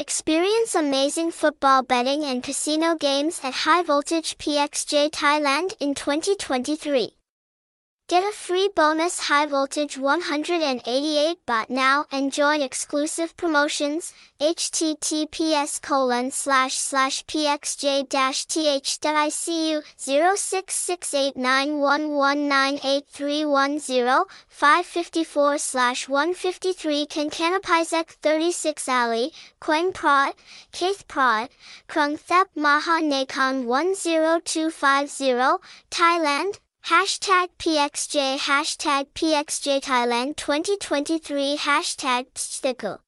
Experience amazing football betting and casino games at High Voltage PXJ Thailand in 2023. Get a free bonus high voltage 188 baht now and join exclusive promotions. https colon slash slash pxj dash th.icu 066891198310 554 slash 153 Kanchanapisek 36 alley, Khwaeng Prawet, Khet Prawet, Krung Thep Maha Nakhon 10250, Thailand. Hashtag PXJ Hashtag PXJ Thailand 2023 Hashtag Pstickle